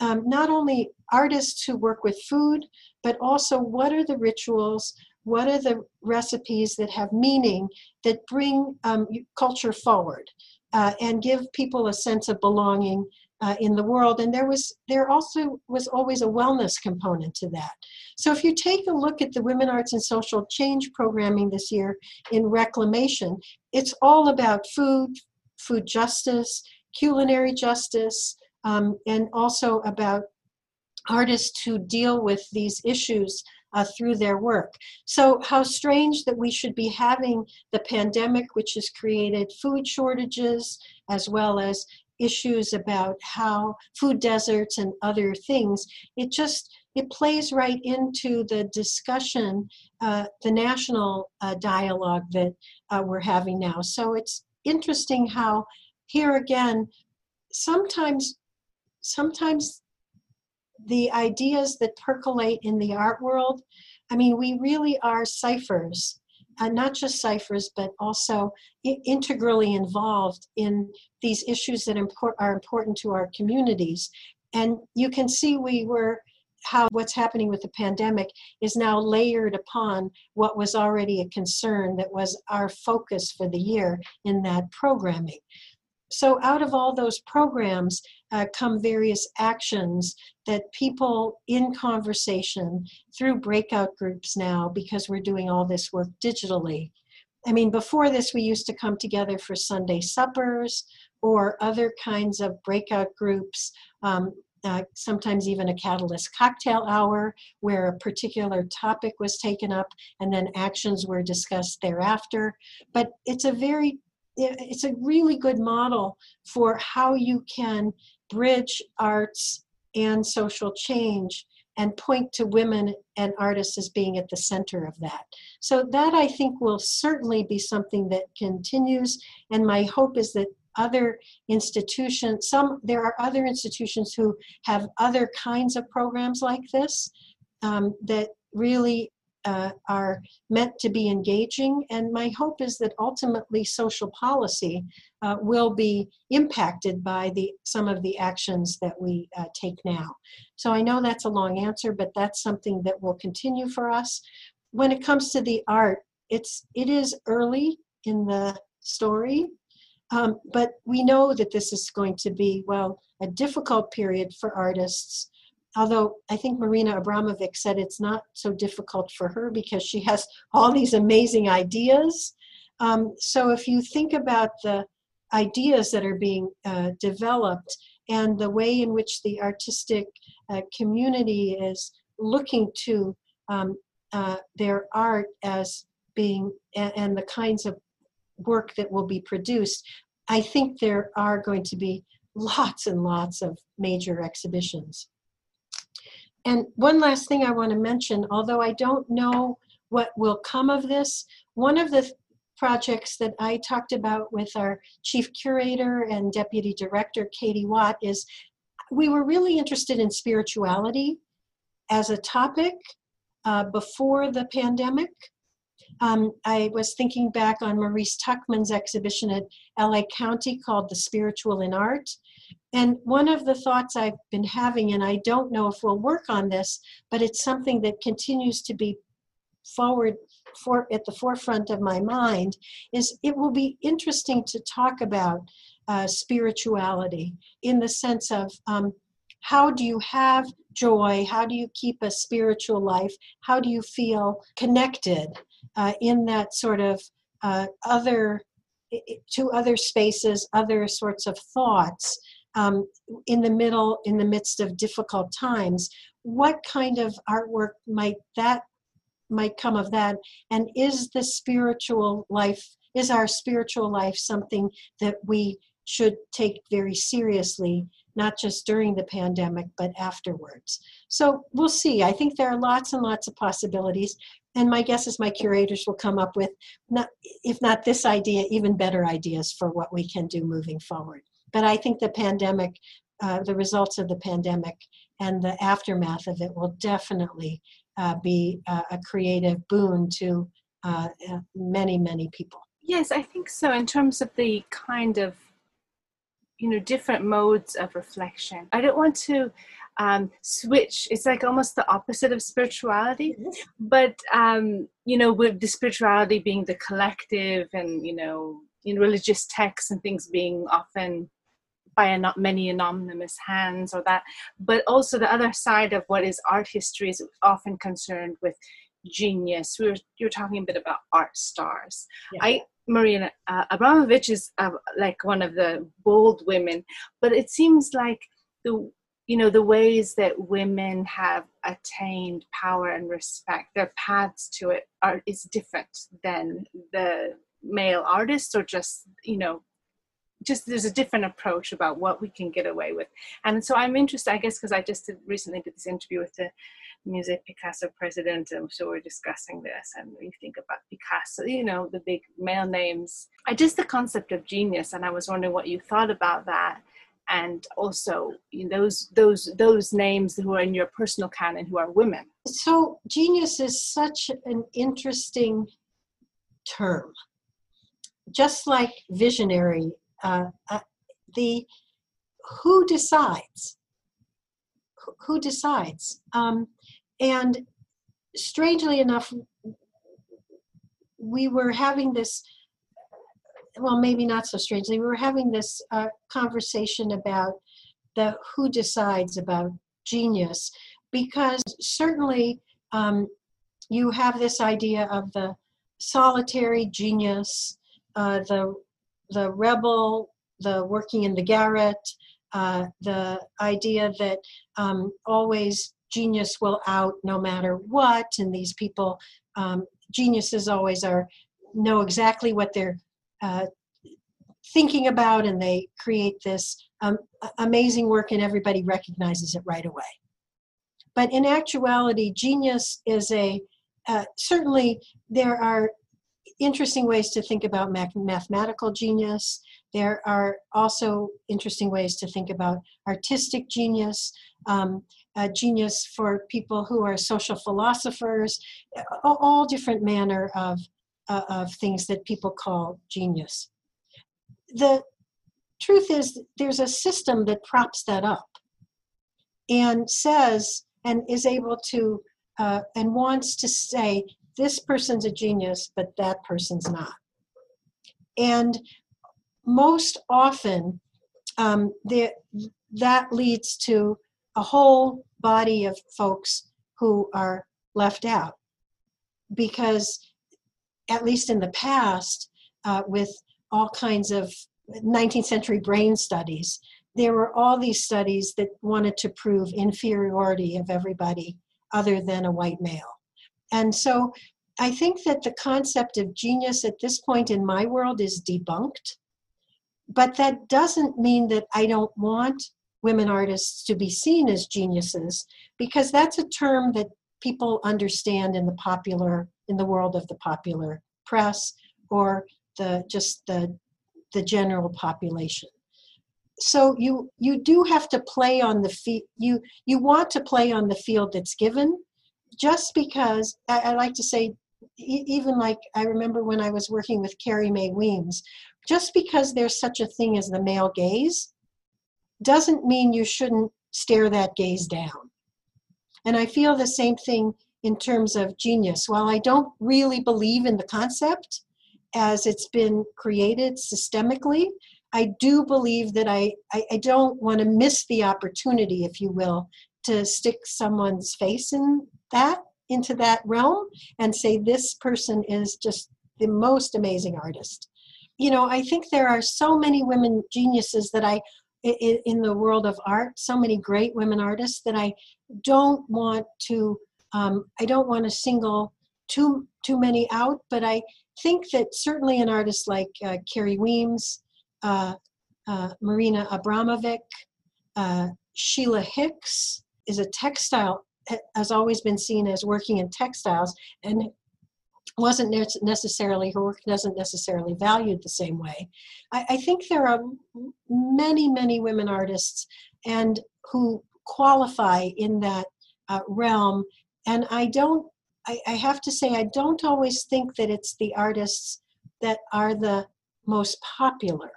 S3: um, not only artists who work with food, but also what are the rituals, what are the recipes that have meaning that bring um, culture forward uh, and give people a sense of belonging uh, in the world. And there was there also was always a wellness component to that. So if you take a look at the Women Arts and Social Change programming this year in Reclamation, it's all about food, food justice, culinary justice, um, and also about artists who deal with these issues uh, through their work. So, how strange that we should be having the pandemic, which has created food shortages as well as issues about how food deserts and other things. It just it plays right into the discussion, uh, the national uh, dialogue that uh, we're having now. So it's interesting how here again, sometimes sometimes the ideas that percolate in the art world, I mean, we really are ciphers, uh, not just ciphers, but also I- integrally involved in these issues that are important to our communities. And you can see we were how what's happening with the pandemic is now layered upon what was already a concern that was our focus for the year in that programming. So, out of all those programs uh, come various actions that people in conversation through breakout groups now, because we're doing all this work digitally. I mean, before this, we used to come together for Sunday suppers or other kinds of breakout groups um, uh, sometimes even a catalyst cocktail hour where a particular topic was taken up and then actions were discussed thereafter. But it's a very it's a really good model for how you can bridge arts and social change and point to women and artists as being at the center of that. So that I think will certainly be something that continues and my hope is that other institutions some there are other institutions who have other kinds of programs like this um, that really uh, are meant to be engaging and my hope is that ultimately social policy uh, will be impacted by the some of the actions that we uh, take now so i know that's a long answer but that's something that will continue for us when it comes to the art it's it is early in the story um, but we know that this is going to be, well, a difficult period for artists. Although I think Marina Abramovic said it's not so difficult for her because she has all these amazing ideas. Um, so if you think about the ideas that are being uh, developed and the way in which the artistic uh, community is looking to um, uh, their art as being and, and, the kinds of work that will be produced, I think there are going to be lots and lots of major exhibitions. And one last thing I want to mention, although I don't know what will come of this, one of the projects that I talked about with our chief curator and deputy director, Katie Wat, is we were really interested in spirituality as a topic uh, before the pandemic. Um, I was thinking back on Maurice Tuchman's exhibition at LA County called The Spiritual in Art. And one of the thoughts I've been having, and I don't know if we'll work on this, but it's something that continues to be forward for at the forefront of my mind, is it will be interesting to talk about uh, spirituality in the sense of um, how do you have joy? How do you keep a spiritual life? How do you feel connected? uh, in that sort of uh, other to other spaces, other sorts of thoughts um, in the middle, in the midst of difficult times. What kind of artwork might that might come of that? And is the spiritual life, is our spiritual life something that we should take very seriously, not just during the pandemic, but afterwards? So we'll see. I think there are lots and lots of possibilities and my guess is my curators will come up with not if not this idea even better ideas for what we can do moving forward but i think the pandemic uh, the results of the pandemic and the aftermath of it will definitely uh, be uh, a creative boon to uh, uh, many many people
S2: yes i think so in terms of the kind of you know different modes of reflection i don't want to um, switch. It's like almost the opposite of spirituality, mm-hmm. but um, you know, with the spirituality being the collective, and you know, in religious texts and things being often by not many anonymous hands or that, but also the other side of what is art history is often concerned with genius. We were you were talking a bit about art stars. Yeah. I Marina uh, Abramovic is uh, like one of the bold women, but it seems like the you know the ways that women have attained power and respect their paths to it are is different than the male artists or just you know just there's a different approach about what we can get away with. And so i'm interested i guess because i just did, recently did this interview with the Musée Picasso president and so we're discussing this and we think about picasso you know the big male names. I just the concept of genius and i was wondering what you thought about that and also you know, those those those names who are in your personal canon who are women.
S3: So genius is such an interesting term. Just like visionary uh, uh, the who decides who decides? Um, and strangely enough, we were having this well maybe not so strangely we were having this uh, conversation about the who decides about genius because certainly um, you have this idea of the solitary genius uh, the the rebel the working in the garret uh, the idea that um, always genius will out no matter what and these people um, geniuses always are know exactly what they're uh, thinking about and they create this um, amazing work and everybody recognizes it right away. But in actuality genius is a uh, certainly there are interesting ways to think about mathematical genius there are also interesting ways to think about artistic genius um, uh, genius for people who are social philosophers all, all different manner of uh, of things that people call genius. The truth is, there's a system that props that up and says and is able to uh, and wants to say this person's a genius, but that person's not. And most often, um, the, that leads to a whole body of folks who are left out because at least in the past, uh, with all kinds of 19th century brain studies, there were all these studies that wanted to prove inferiority of everybody other than a white male. And so I think that the concept of genius at this point in my world is debunked. But that doesn't mean that I don't want women artists to be seen as geniuses, because that's a term that people understand in the popular in the world of the popular press or the just the the general population so you you do have to play on the field you you want to play on the field that's given just because I, I like to say even like i remember when i was working with carrie mae weems just because there's such a thing as the male gaze doesn't mean you shouldn't stare that gaze down and i feel the same thing in terms of genius. While I don't really believe in the concept as it's been created systemically, I do believe that I, I, I don't want to miss the opportunity, if you will, to stick someone's face in that into that realm and say this person is just the most amazing artist. You know i think there are so many women geniuses that i in the world of art so many great women artists that i don't want to um, I don't want to single too too many out, but I think that certainly an artist like uh, Carrie Weems, uh, uh, Marina Abramovic, uh, Sheila Hicks is a textile has always been seen as working in textiles and wasn't necessarily her work doesn't necessarily valued the same way. I, I think there are many many women artists and who qualify in that uh, realm and I don't, I, I have to say, I don't always think that it's the artists that are the most popular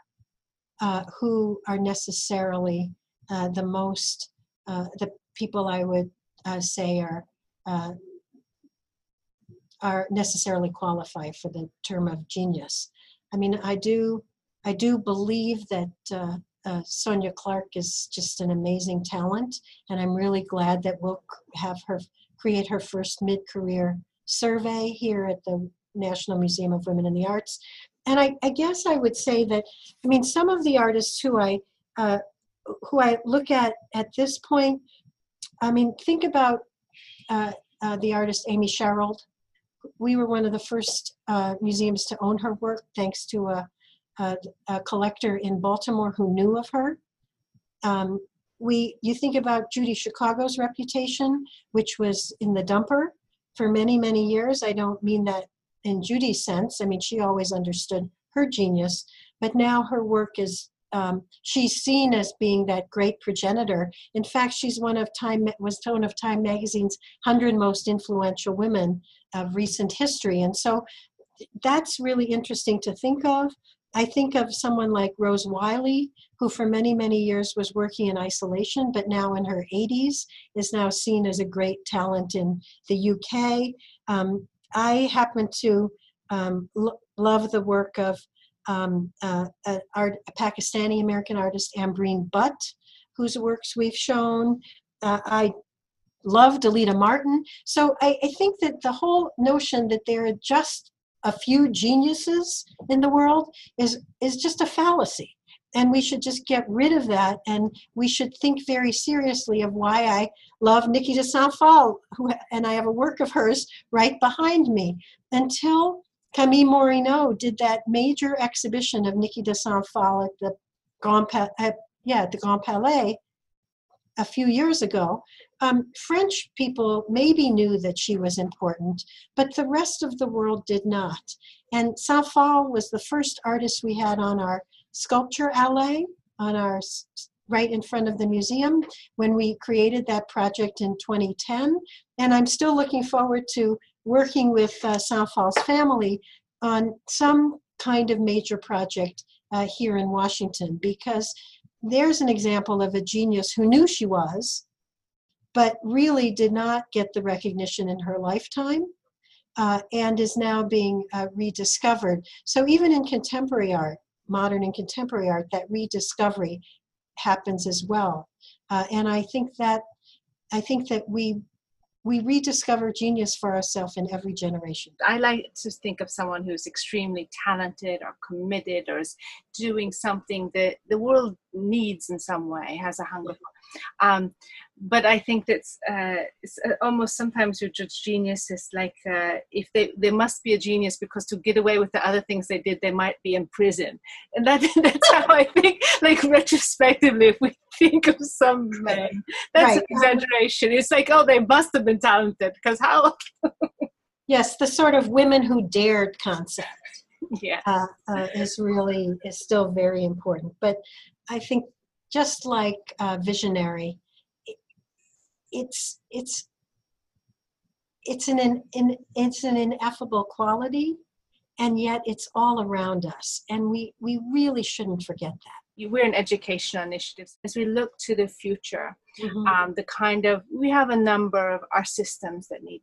S3: uh, who are necessarily uh, the most, uh, the people I would uh, say are uh, are necessarily qualified for the term of genius. I mean, I do, I do believe that uh, uh, Sonya Clark is just an amazing talent, and I'm really glad that we'll have her create her first mid career survey here at the National Museum of Women in the Arts. And I, I guess I would say that, I mean, some of the artists who I, uh, who I look at at this point, I mean, think about uh, uh, the artist Amy Sherald. We were one of the first uh, museums to own her work, thanks to a, a, a collector in Baltimore who knew of her. Um, we you think about Judy Chicago's reputation, which was in the dumper for many many years. I don't mean that in Judy's sense. I mean she always understood her genius, but now her work is um, she's seen as being that great progenitor. In fact, she's one of Time was one of Time magazine's hundred most influential women of recent history, and so that's really interesting to think of. I think of someone like Rose Wylie, who for many, many years was working in isolation, but now in her 80s is now seen as a great talent in the UK. Um, I happen to um, lo- love the work of um, uh, a, art, Pakistani American artist, Ambreen Butt, whose works we've shown. Uh, I love Delita Martin. So I, I think that the whole notion that there are just a few geniuses in the world is is just a fallacy and we should just get rid of that and we should think very seriously of why i love Niki de saint phalle and i have a work of hers right behind me until camille morineau did that major exhibition of Niki de saint phalle at the grand pa- at, yeah the grand palais a few years ago um, French people maybe knew that she was important, but the rest of the world did not. And Saint-Phalle was the first artist we had on our sculpture alley, on our right in front of the museum when we created that project in 2010. And I'm still looking forward to working with uh, Saint-Phalle's family on some kind of major project uh, here in Washington because there's an example of a genius who knew she was but really did not get the recognition in her lifetime uh, and is now being uh, rediscovered. So even in contemporary art, modern and contemporary art, that rediscovery happens as well. Uh, and I think that I think that we we rediscover genius for ourselves in every generation.
S2: I like to think of someone who's extremely talented or committed or is doing something that the world needs in some way, has a hunger for. Um, but I think that's uh, it's uh, almost sometimes you judge genius is like uh, if they they must be a genius because to get away with the other things they did they might be in prison, and that that's how I think. Like retrospectively, if we think of some men, that's right. an exaggeration. It's like oh they must have been talented because how.
S3: yes, the sort of women who dared concept.
S2: Yeah,
S3: uh, uh, is really is still very important, but I think just like uh, visionary it's it's it's an, an it's an ineffable quality and yet it's all around us and we we really shouldn't forget that
S2: we're an educational initiative as we look to the future mm-hmm. um, the kind of we have a number of our systems that need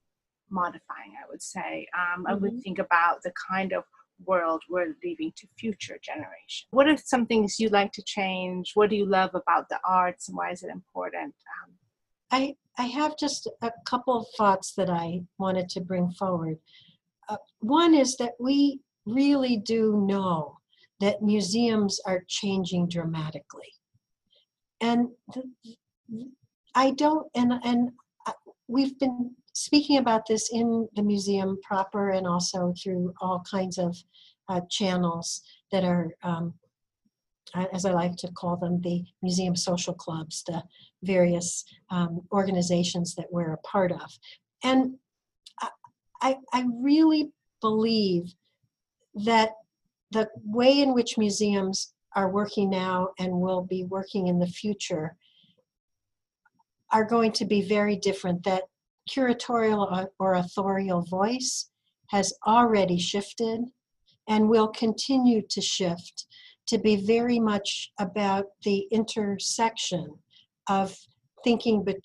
S2: modifying i would say um, mm-hmm. i would mm-hmm. think about the kind of world we're leaving to future generations what are some things you like to change what do you love about the arts and why is it important um,
S3: I, I have just a couple of thoughts that I wanted to bring forward. Uh, one is that we really do know that museums are changing dramatically. And I don't, and, and we've been speaking about this in the museum proper and also through all kinds of uh, channels that are um, as I like to call them, the museum social clubs, the various um, organizations that we're a part of. And I, I really believe that the way in which museums are working now and will be working in the future are going to be very different. That curatorial or authorial voice has already shifted and will continue to shift to be very much about the intersection of thinking bet-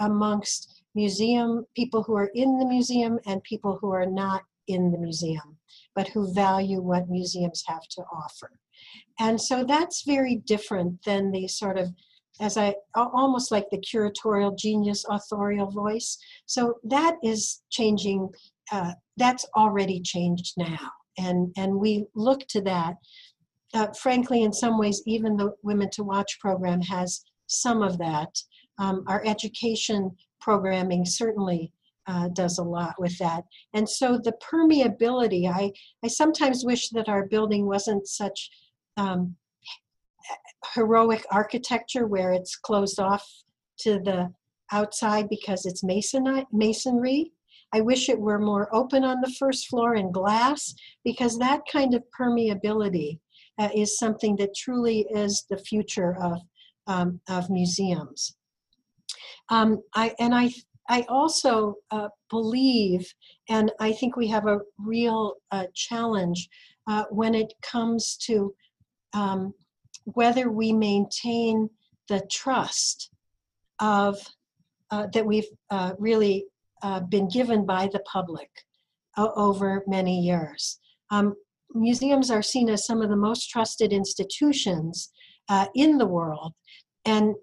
S3: amongst museum people who are in the museum and people who are not in the museum but who value what museums have to offer and so that's very different than the sort of as i almost like the curatorial genius authorial voice so that is changing uh, that's already changed now and and we look to that uh, frankly, in some ways, even the Women to Watch program has some of that. Um, our education programming certainly uh, does a lot with that. And so the permeability, I, I sometimes wish that our building wasn't such um, heroic architecture where it's closed off to the outside because it's mason masonry. I wish it were more open on the first floor and glass because that kind of permeability uh, is something that truly is the future of, um, of museums. Um, I, and I, I also uh, believe, and I think we have a real uh, challenge uh, when it comes to um, whether we maintain the trust of uh, that we've uh, really uh, been given by the public over many years. Um, museums are seen as some of the most trusted institutions uh, in the world, and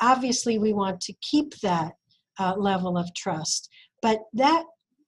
S3: obviously we want to keep that uh, level of trust. But that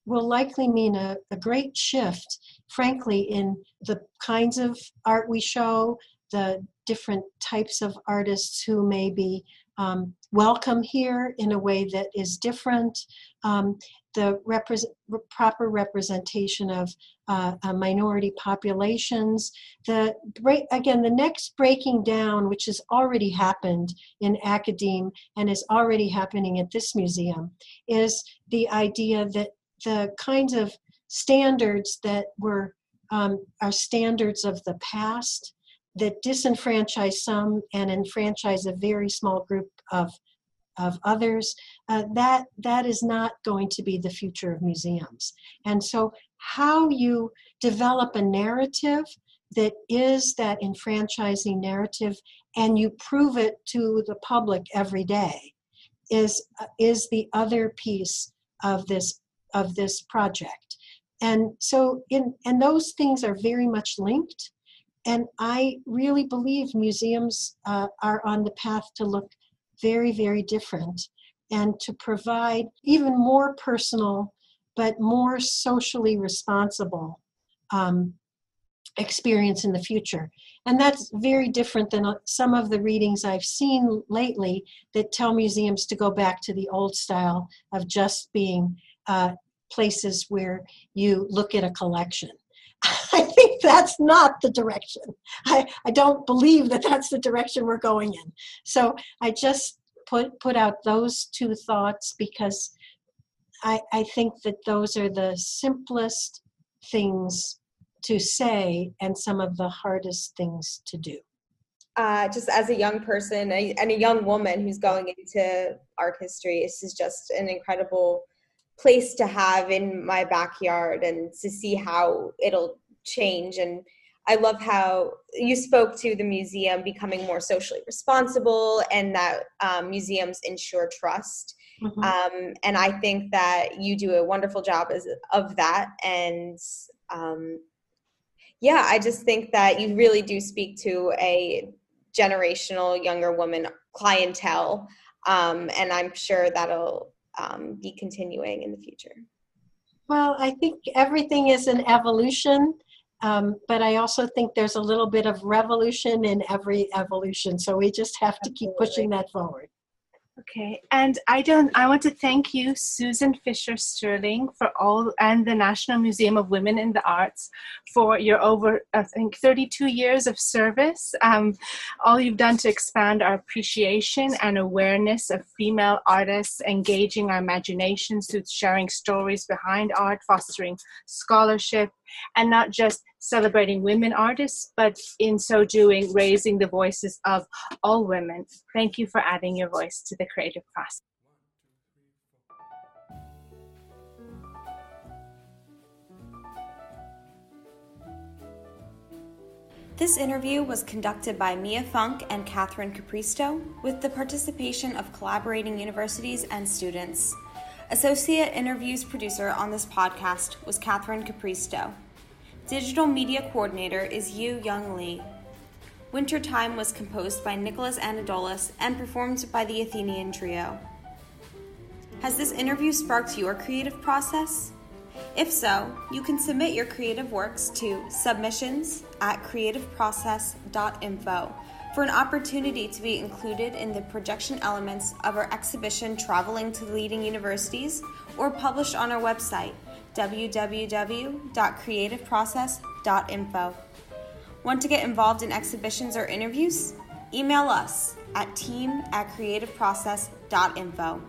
S3: will likely mean a, a great shift, frankly, in the kinds of art we show, the different types of artists who may be um, welcome here in a way that is different, um, the repre- proper representation of uh, uh, minority populations. The break, again, the next breaking down, which has already happened in academe and is already happening at this museum, is the idea that the kinds of standards that were um, are standards of the past that disenfranchise some and enfranchise a very small group of of others uh, that that is not going to be the future of museums. And so how you develop a narrative that is that enfranchising narrative and you prove it to the public every day is uh, is the other piece of this of this project. And so in and those things are very much linked and I really believe museums uh, are on the path to look very, very different and to provide even more personal but more socially responsible um, experience in the future. And that's very different than uh, some of the readings I've seen lately that tell museums to go back to the old style of just being uh, places where you look at a collection. I think that's not the direction. I, I don't believe that that's the direction we're going in. So I just put put out those two thoughts because I, I think that those are the simplest things to say and some of the hardest things to do.
S1: Uh, just as a young person and a young woman who's going into art history, this is just an incredible place to have in my backyard and to see how it'll change and I love how you spoke to the museum becoming more socially responsible and that um, museums ensure trust. Mm-hmm. Um, and I think that you do a wonderful job as, of that. And um, yeah, I just think that you really do speak to a generational younger woman clientele. Um, and I'm sure that'll um, be continuing in the future?
S3: Well, I think everything is an evolution, um, but I also think there's a little bit of revolution in every evolution. So we just have to keep pushing that forward.
S2: Okay, and I don't. I want to thank you, Susan Fisher Sterling, for all, and the National Museum of Women in the Arts for your over, I think, 32 years of service. Um, all you've done to expand our appreciation and awareness of female artists, engaging our imaginations through sharing stories behind art, fostering scholarship, and not just celebrating women artists, but in so doing, raising the voices of all women. Thank you for adding your voice to the creative process.
S1: This interview was conducted by Mia Funk and Catherine Capristo with the participation of collaborating universities and students. Associate interviews producer on this podcast was Catherine Capristo. Digital media coordinator is Yu Young Lee. Wintertime was composed by Nicholas Anadolus and performed by the Athenian Trio. Has this interview sparked your creative process? If so, you can submit your creative works to submissions at creativeprocess.info for an opportunity to be included in the projection elements of our exhibition Traveling to Leading Universities or published on our website www.creativeprocess.info. Want to get involved in exhibitions or interviews? Email us at team at creativeprocess.info.